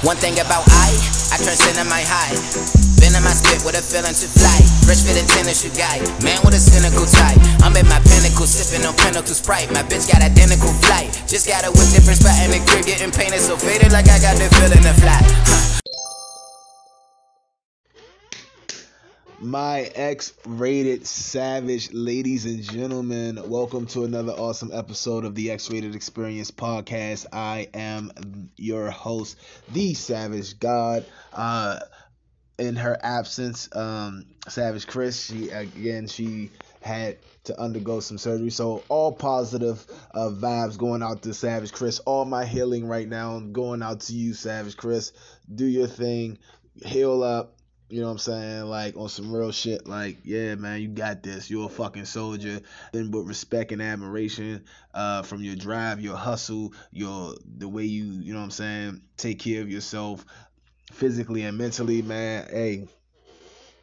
One thing about I, I transcend in my high. Been in my spit with a feeling to fly. Fresh fit tennis, you guy. Man with a cynical tie. I'm at my pinnacle, sipping on pinnacle sprite. My bitch got identical flight. Just got a with different spot in the crib, getting painted so faded like I got the feeling to fly. Huh. My X rated savage, ladies and gentlemen, welcome to another awesome episode of the X rated experience podcast. I am your host, the Savage God. Uh, in her absence, um, Savage Chris, she again, she had to undergo some surgery. So all positive uh, vibes going out to Savage Chris. All my healing right now going out to you, Savage Chris. Do your thing, heal up, you know what I'm saying? Like on some real shit. Like, yeah, man, you got this. You're a fucking soldier. Then with respect and admiration uh, from your drive, your hustle, your the way you, you know what I'm saying, take care of yourself physically and mentally, man. Hey,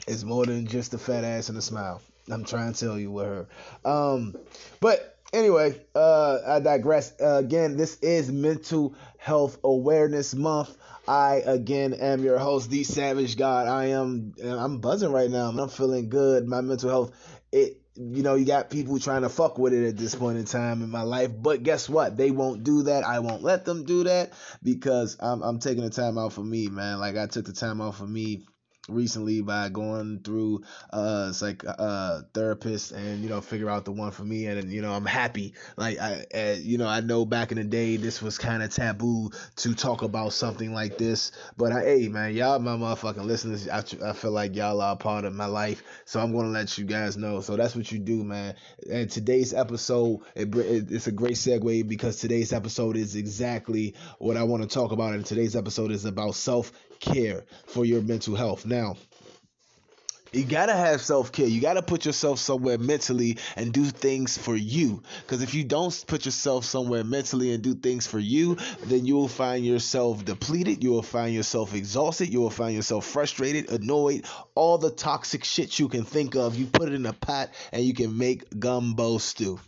it's more than just a fat ass and a smile. I'm trying to tell you with her. Um, but anyway, uh, I digress. Uh, again, this is Mental Health Awareness Month. I again am your host, the Savage God. I am I'm buzzing right now. I'm feeling good. My mental health, it you know, you got people trying to fuck with it at this point in time in my life. But guess what? They won't do that. I won't let them do that because I'm I'm taking the time out for me, man. Like I took the time out for me recently by going through uh like uh therapist and you know figure out the one for me. And you know I'm happy. Like I uh, you know I know back in the day this was kind of taboo to talk about something like this. But I, hey man y'all my motherfucking listeners I, I feel like y'all are part of my life. So I'm gonna let you guys know. So that's what you do man. And today's episode it, it, it's a great segue because today's episode is exactly what I want to talk about. And today's episode is about self care for your mental health. Now, you gotta have self care. You gotta put yourself somewhere mentally and do things for you. Because if you don't put yourself somewhere mentally and do things for you, then you will find yourself depleted. You will find yourself exhausted. You will find yourself frustrated, annoyed. All the toxic shit you can think of, you put it in a pot and you can make gumbo stew.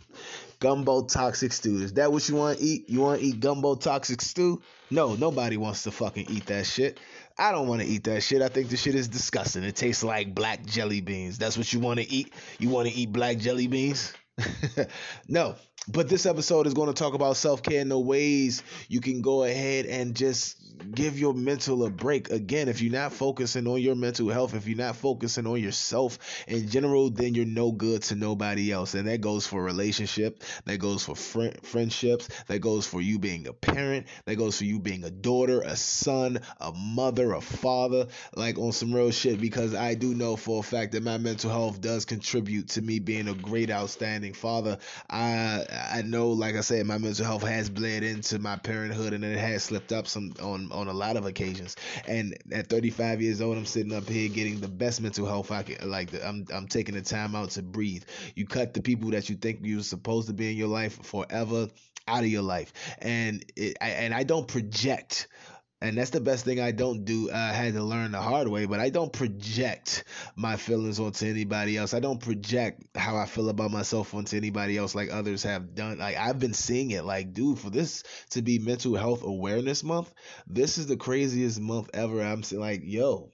Gumbo toxic stew. Is that what you want to eat? You want to eat gumbo toxic stew? No, nobody wants to fucking eat that shit. I don't want to eat that shit. I think the shit is disgusting. It tastes like black jelly beans. That's what you want to eat? You want to eat black jelly beans? no, but this episode is going to talk about self care and the ways you can go ahead and just give your mental a break. Again, if you're not focusing on your mental health, if you're not focusing on yourself in general, then you're no good to nobody else. And that goes for relationship, that goes for fr- friendships, that goes for you being a parent, that goes for you being a daughter, a son, a mother, a father, like on some real shit. Because I do know for a fact that my mental health does contribute to me being a great, outstanding father. I I know, like I said, my mental health has bled into my parenthood, and it has slipped up some on on a lot of occasions. And at 35 years old, I'm sitting up here getting the best mental health I can. Like I'm I'm taking the time out to breathe. You cut the people that you think you're supposed to be in your life forever out of your life, and it, I, and I don't project and that's the best thing I don't do. I had to learn the hard way, but I don't project my feelings onto anybody else. I don't project how I feel about myself onto anybody else like others have done. Like I've been seeing it. Like, dude, for this to be Mental Health Awareness Month, this is the craziest month ever. I'm like, yo,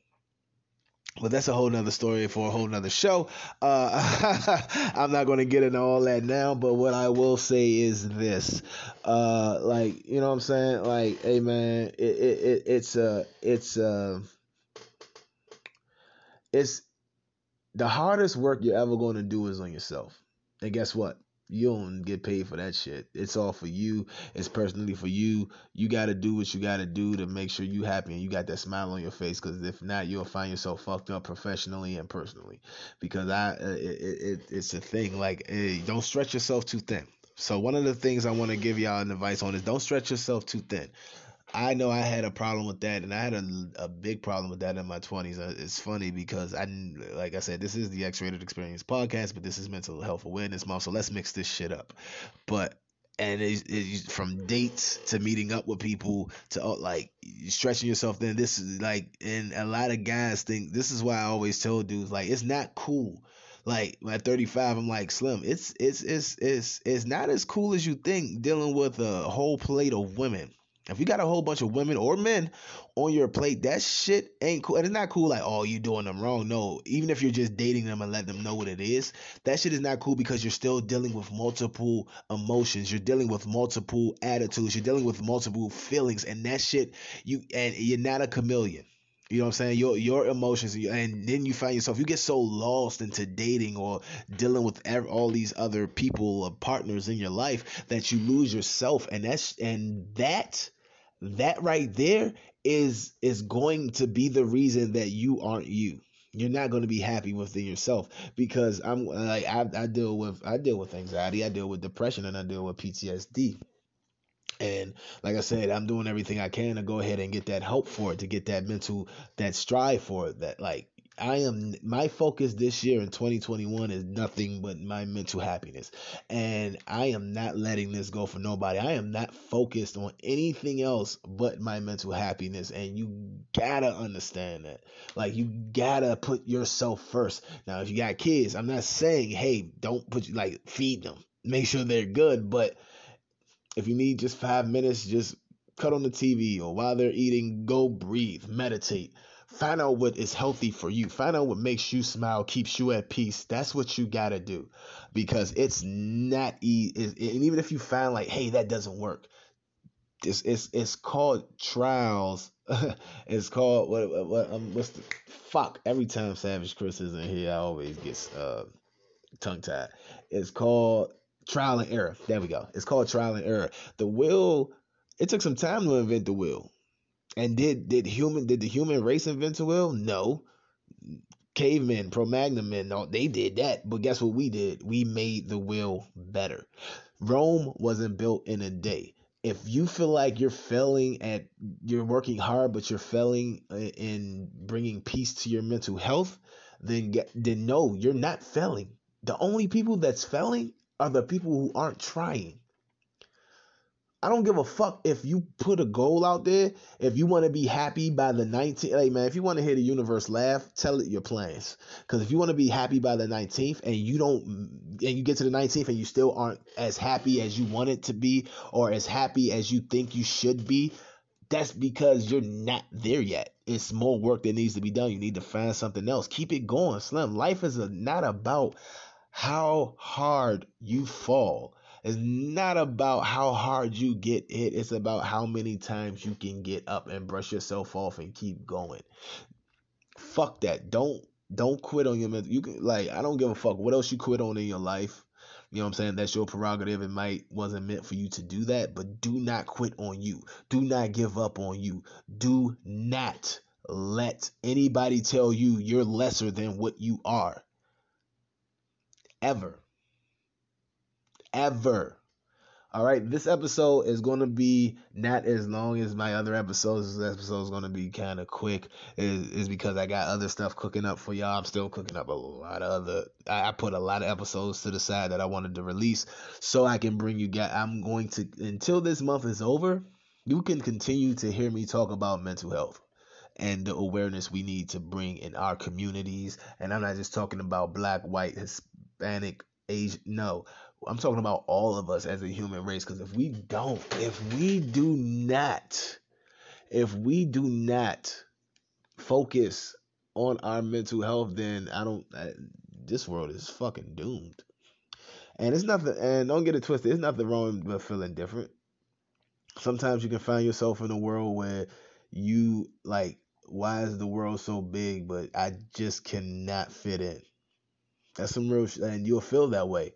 but that's a whole nother story for a whole nother show. Uh, I'm not going to get into all that now, but what I will say is this. Uh, like, you know what I'm saying? Like, hey man, it, it, it it's uh it's uh it's the hardest work you're ever going to do is on yourself. And guess what? You don't get paid for that shit. It's all for you. It's personally for you. You got to do what you got to do to make sure you happy and you got that smile on your face. Because if not, you'll find yourself fucked up professionally and personally. Because I, uh, it, it, it's a thing. Like, hey, don't stretch yourself too thin. So one of the things I want to give y'all an advice on is don't stretch yourself too thin. I know I had a problem with that, and I had a, a big problem with that in my 20s. Uh, it's funny because I, like I said, this is the X Rated Experience podcast, but this is Mental Health Awareness Month, so let's mix this shit up. But and it's, it's, from dates to meeting up with people to uh, like stretching yourself Then This is like, and a lot of guys think this is why I always tell dudes like it's not cool. Like at 35, I'm like Slim. It's it's it's it's it's not as cool as you think dealing with a whole plate of women If you got a whole bunch of women or men on your plate, that shit ain't cool. And it's not cool like, oh, you're doing them wrong. No, even if you're just dating them and let them know what it is, that shit is not cool because you're still dealing with multiple emotions. You're dealing with multiple attitudes. You're dealing with multiple feelings. And that shit, you and you're not a chameleon. You know what I'm saying? Your your emotions, and then you find yourself you get so lost into dating or dealing with all these other people or partners in your life that you lose yourself, and that's and that that right there is is going to be the reason that you aren't you. You're not going to be happy within yourself because i'm like I, I deal with i deal with anxiety i deal with depression and i deal with ptsd and like I said, I'm doing everything I can to go ahead and get that help for it, to get that mental, that strive for it, that like I am my focus this year in 2021 is nothing but my mental happiness. And I am not letting this go for nobody. I am not focused on anything else but my mental happiness. And you gotta understand that. Like you gotta put yourself first. Now, if you got kids, I'm not saying, hey, don't put like feed them. Make sure they're good. But if you need just five minutes, just cut on the TV or while they're eating, go breathe, meditate Find out what is healthy for you. Find out what makes you smile, keeps you at peace. That's what you got to do because it's not easy. And even if you find like, hey, that doesn't work, it's it's it's called trials. it's called what what what um, what's the fuck? Every time Savage Chris is in here, I always get uh, tongue tied. It's called trial and error. There we go. It's called trial and error. The will. It took some time to invent the will. And did did human did the human race invent the wheel? No. Cavemen, Cro-Magnon men, they did that. But guess what we did? We made the wheel better. Rome wasn't built in a day. If you feel like you're failing at you're working hard, but you're failing in bringing peace to your mental health, then get, then no, you're not failing. The only people that's failing are the people who aren't trying. I don't give a fuck if you put a goal out there. If you want to be happy by the 19th, hey man, if you want to hear the universe laugh, tell it your plans. Because if you want to be happy by the 19th and you don't, and you get to the 19th and you still aren't as happy as you want it to be or as happy as you think you should be, that's because you're not there yet. It's more work that needs to be done. You need to find something else. Keep it going, Slim. Life is a, not about how hard you fall it's not about how hard you get hit. It's about how many times you can get up and brush yourself off and keep going. Fuck that. Don't don't quit on your mental. You can like I don't give a fuck what else you quit on in your life. You know what I'm saying? That's your prerogative. It might wasn't meant for you to do that, but do not quit on you. Do not give up on you. Do not let anybody tell you you're lesser than what you are. Ever ever. All right, this episode is going to be not as long as my other episodes. This episode is going to be kind of quick. Is because I got other stuff cooking up for y'all. I'm still cooking up a lot of other. I, I put a lot of episodes to the side that I wanted to release so I can bring you guys. I'm going to until this month is over. You can continue to hear me talk about mental health and the awareness we need to bring in our communities. And I'm not just talking about black, white, Hispanic, Asian. No, I'm talking about all of us as a human race. Because if we don't, if we do not, if we do not focus on our mental health, then I don't. I, this world is fucking doomed. And it's nothing. And don't get it twisted. It's nothing wrong with feeling different. Sometimes you can find yourself in a world where you like, why is the world so big? But I just cannot fit in. That's some real, sh- and you'll feel that way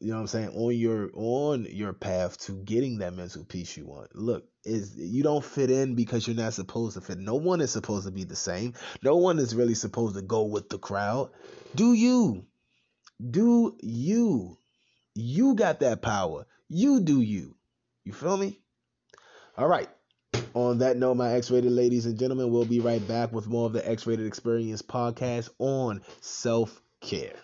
you know what I'm saying, on your on your path to getting that mental peace you want. Look, is you don't fit in because you're not supposed to fit. No one is supposed to be the same. No one is really supposed to go with the crowd. Do you? Do you? You got that power. You do you. You feel me? All right. On that note, my X rated ladies and gentlemen, we'll be right back with more of the X rated experience podcast on self care.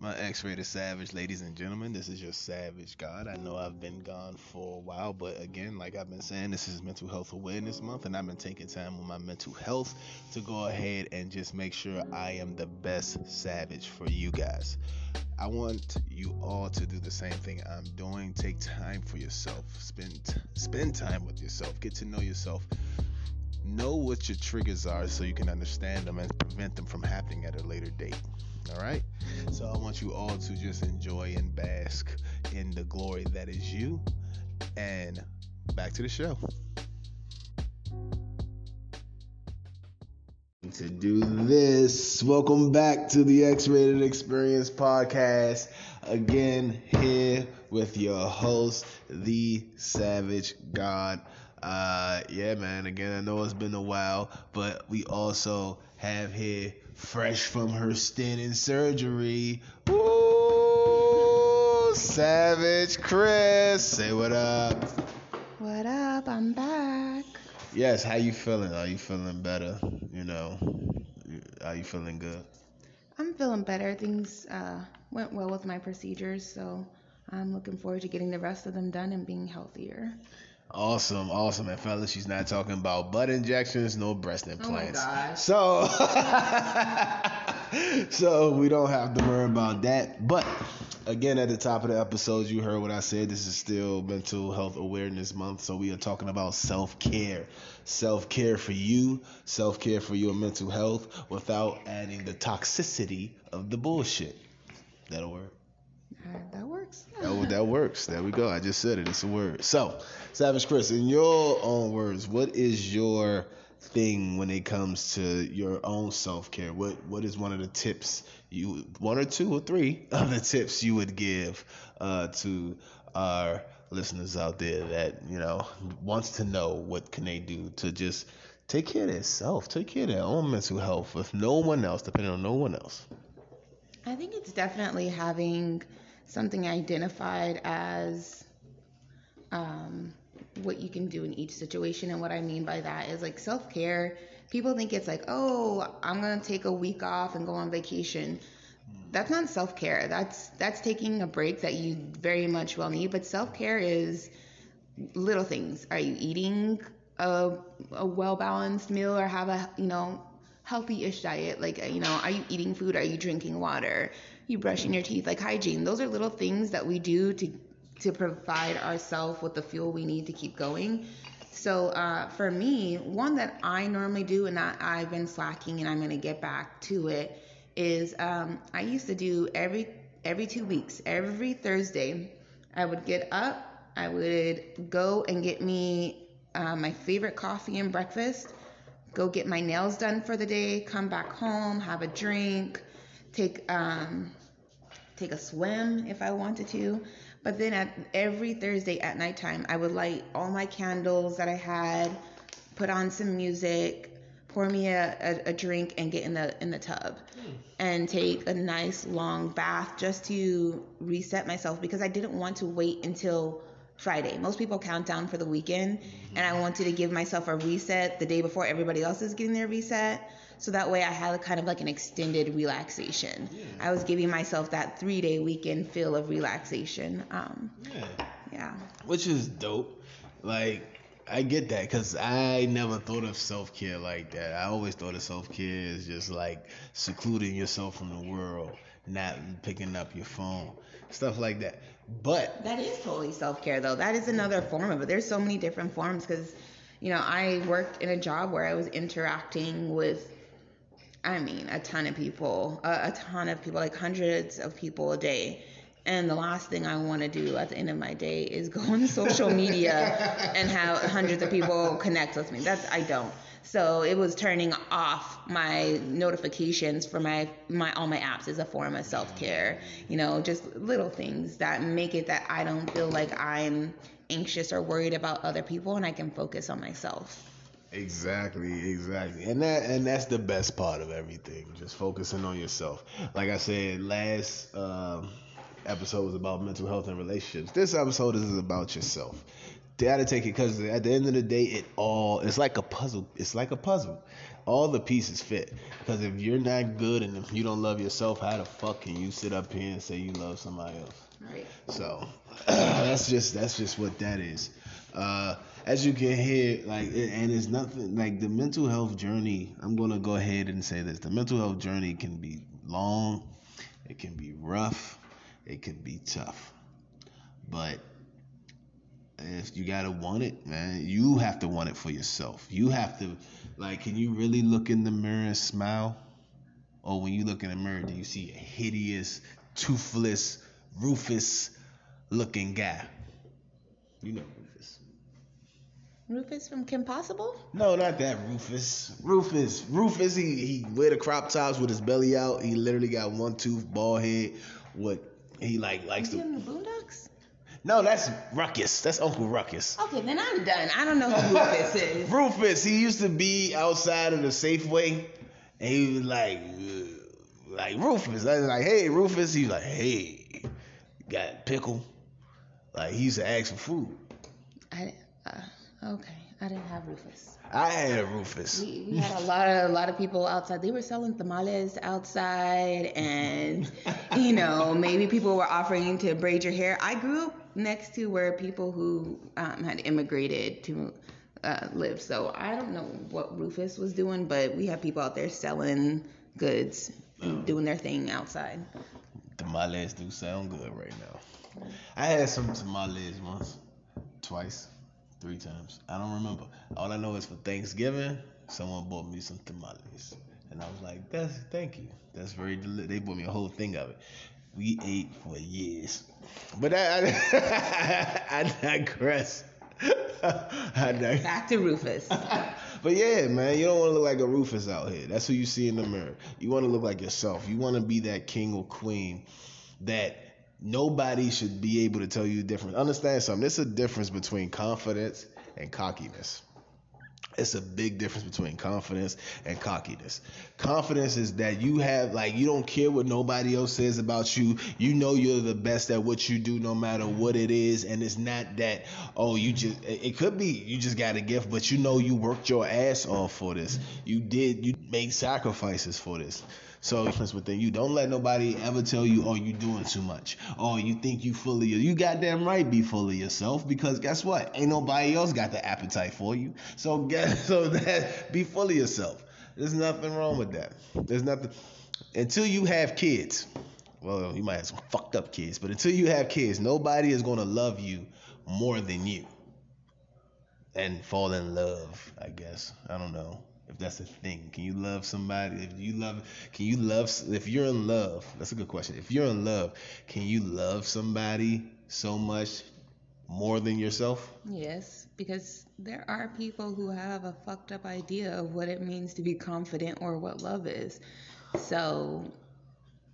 My X rated savage, ladies and gentlemen, this is your savage God. I know I've been gone for a while, but again, like I've been saying, this is Mental Health Awareness Month, and I've been taking time with my mental health to go ahead and just make sure I am the best savage for you guys. I want you all to do the same thing I'm doing. Take time for yourself. Spend spend time with yourself. Get to know yourself. Know what your triggers are so you can understand them and prevent them from happening at a later date. All right. So I want you all to just enjoy and bask in the glory that is you. And back to the show. To do this, welcome back to the X Rated Experience podcast. Again, here with your host, the Savage God. Uh, yeah, man. Again, I know it's been a while, but we also have here fresh from her stint in surgery. Ooh, Savage Chris, say what up. What up? I'm back. Yes, how you feeling? Are you feeling better? You know, are you feeling good? I'm feeling better. Things uh, went well with my procedures, so I'm looking forward to getting the rest of them done and being healthier. Awesome, awesome. And fellas, she's not talking about butt injections, no breast Oh implants. gosh. So, so we don't have to worry about that. But again, at the top of the episode, you heard what I said. This is still Mental Health Awareness Month, so we are talking about self care, self care for you, self care for your mental health, without adding the toxicity of the bullshit. That'll work. That works. Oh, that works. There we go. I just said it. It's a word. So, Savage Chris, in your own words, what is your thing when it comes to your own self care? What What is one of the tips you, one or two or three of the tips you would give uh, to our listeners out there that you know wants to know what can they do to just take care of themselves, take care of their own mental health with no one else, depending on no one else. I think it's definitely having something identified as um, what you can do in each situation. And what I mean by that is like self care. People think it's like, oh, I'm gonna take a week off and go on vacation. That's not self care. That's that's taking a break that you very much well need. But self care is little things. Are you eating a, a well balanced meal or have a you know healthy-ish diet? Like you know, are you eating food? Are you drinking water? You brushing your teeth? Like hygiene. Those are little things that we do to to provide ourselves with the fuel we need to keep going. So uh, for me, one that I normally do and that I've been slacking and I'm gonna get back to it is um, I used to do every every two weeks, every Thursday, I would get up, I would go and get me uh, my favorite coffee and breakfast, go get my nails done for the day, come back home, have a drink, take um, take a swim if I wanted to. But then at every Thursday at nighttime, I would light all my candles that I had, put on some music, pour me a, a, a drink, and get in the in the tub, hmm. and take a nice long bath just to reset myself because I didn't want to wait until Friday. Most people count down for the weekend, and I wanted to give myself a reset the day before everybody else is getting their reset. So that way I had a kind of like an extended relaxation. I was giving myself that three day weekend feel of relaxation. Um, Yeah. yeah. which is dope. Like I get that because I never thought of self care like that. I always thought of self care as just like secluding yourself from the world, not picking up your phone, stuff like that. But That is totally self care, though. That is another form of it. There's so many different forms because, you know, I worked in a job where I was interacting with, I mean, a ton of people, a, a ton of people, like hundreds of people a day. And the last thing I want to do at the end of my day is go on social media and have hundreds of people connect with me. That's I don't. So it was turning off my notifications for my my all my apps as a form of self care. You know, just little things that make it that I don't feel like I'm anxious or worried about other people, and I can focus on myself. Exactly, exactly. And that and that's the best part of everything. Just focusing on yourself. Like I said, last um, episode was about mental health and relationships. This episode is about yourself. Gotta take it because at the end of the day, it all it's like a puzzle. It's like a puzzle. All the pieces fit. Because if you're not good and if you don't love yourself, how the fuck can you sit up here and say you love somebody else? Right. So that's just that's just what that is. Uh, as you can hear, like, and it's nothing like the mental health journey. I'm gonna go ahead and say this: the mental health journey can be long, it can be rough, it can be tough, but if you gotta want it, man, you have to want it for yourself. You have to, like, can you really look in the mirror and smile? Or when you look in the mirror, do you see a hideous, toothless, Rufus looking guy? You know Rufus. Rufus from Kim Possible? No, not that Rufus. Rufus. Rufus, he, he wear the crop tops with his belly out. He literally got one tooth, bald head. What he like likes to in the Boondocks? No, that's Ruckus. That's Uncle Ruckus. Okay, then I'm done. I don't know who Rufus is. Rufus, he used to be outside of the Safeway, and he was like, like Rufus. I was like, hey, Rufus. He was like, hey, got pickle. Like he used to ask for food. I, uh, okay, I didn't have Rufus. I had Rufus. We, we had a lot of a lot of people outside. They were selling tamales outside, and you know maybe people were offering to braid your hair. I grew up next to where people who um, had immigrated to uh, live, so I don't know what Rufus was doing, but we had people out there selling goods, and doing their thing outside. Tamales do sound good right now. I had some tamales once, twice, three times. I don't remember. All I know is for Thanksgiving, someone bought me some tamales, and I was like, "That's thank you. That's very deli-. They bought me a whole thing of it. We ate for years, but I, I, I digress. I digress. Back to Rufus. But yeah, man, you don't want to look like a Rufus out here. That's who you see in the mirror. You want to look like yourself. You want to be that king or queen that nobody should be able to tell you different. Understand something? There's a difference between confidence and cockiness. It's a big difference between confidence and cockiness. Confidence is that you have, like, you don't care what nobody else says about you. You know you're the best at what you do, no matter what it is. And it's not that, oh, you just, it could be you just got a gift, but you know you worked your ass off for this. You did, you made sacrifices for this. So difference within you. Don't let nobody ever tell you, oh, you're doing too much. Oh, you think you full of you. You goddamn right be full of yourself because guess what? Ain't nobody else got the appetite for you. So guess so that be full of yourself. There's nothing wrong with that. There's nothing until you have kids. Well, you might have some fucked up kids, but until you have kids, nobody is gonna love you more than you. And fall in love, I guess. I don't know if that's a thing. Can you love somebody? If you love, can you love? If you're in love, that's a good question. If you're in love, can you love somebody so much more than yourself? Yes, because there are people who have a fucked up idea of what it means to be confident or what love is. So,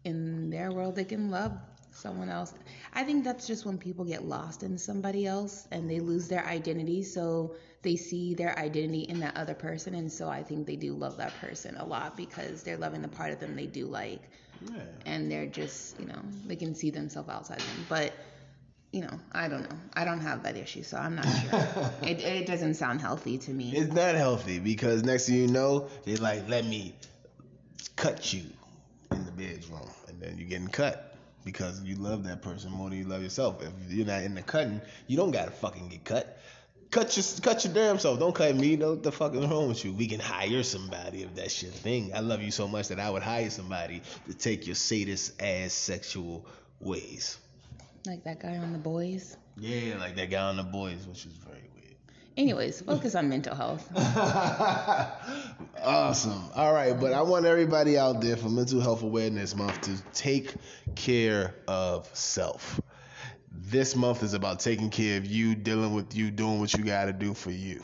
in their world, they can love someone else. I think that's just when people get lost in somebody else and they lose their identity. So, they see their identity in that other person. And so, I think they do love that person a lot because they're loving the part of them they do like. Yeah. And they're just, you know, they can see themselves outside of them. But you know, I don't know. I don't have that issue, so I'm not sure. it, it doesn't sound healthy to me. It's not healthy because next thing you know, they like let me cut you in the bedroom, and then you're getting cut because you love that person more than you love yourself. If you're not in the cutting, you don't gotta fucking get cut. Cut your cut your damn self. Don't cut me. No, what the fuck is wrong with you? We can hire somebody if that's your thing. I love you so much that I would hire somebody to take your sadist ass sexual ways. Like that guy on The Boys. Yeah, like that guy on the boys, which is very weird. Anyways, focus on mental health. awesome. All right, but I want everybody out there for Mental Health Awareness Month to take care of self. This month is about taking care of you, dealing with you, doing what you got to do for you.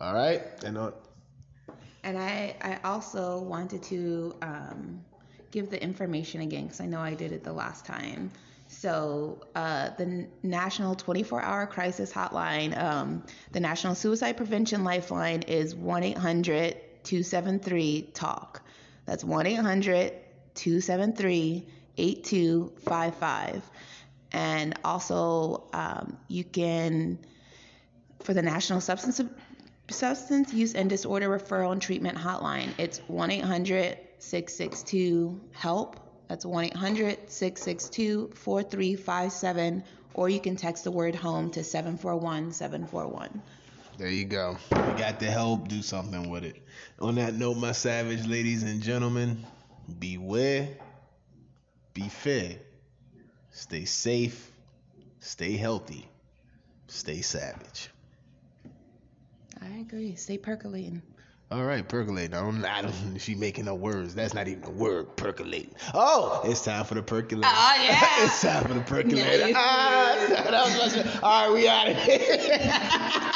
All right? And uh, And I, I also wanted to um, give the information again because I know I did it the last time. So, uh, the National 24 Hour Crisis Hotline, um, the National Suicide Prevention Lifeline is 1 800 273 TALK. That's 1 800 273 8255. And also, um, you can for the National Substance Substance Use and Disorder Referral and Treatment Hotline. It's 1 800 662 HELP. That's 1 800 662 4357. Or you can text the word home to 741 741. There you go. You got the help. Do something with it. On that note, my savage ladies and gentlemen, beware, be fair, stay safe, stay healthy, stay savage. I agree. Stay percolating. All right, percolate. I don't, I don't. She making up words. That's not even a word. Percolate. Oh, it's time for the percolator. Oh, yeah. it's time for the percolator. Ah, that was my shit. All right, we out of here.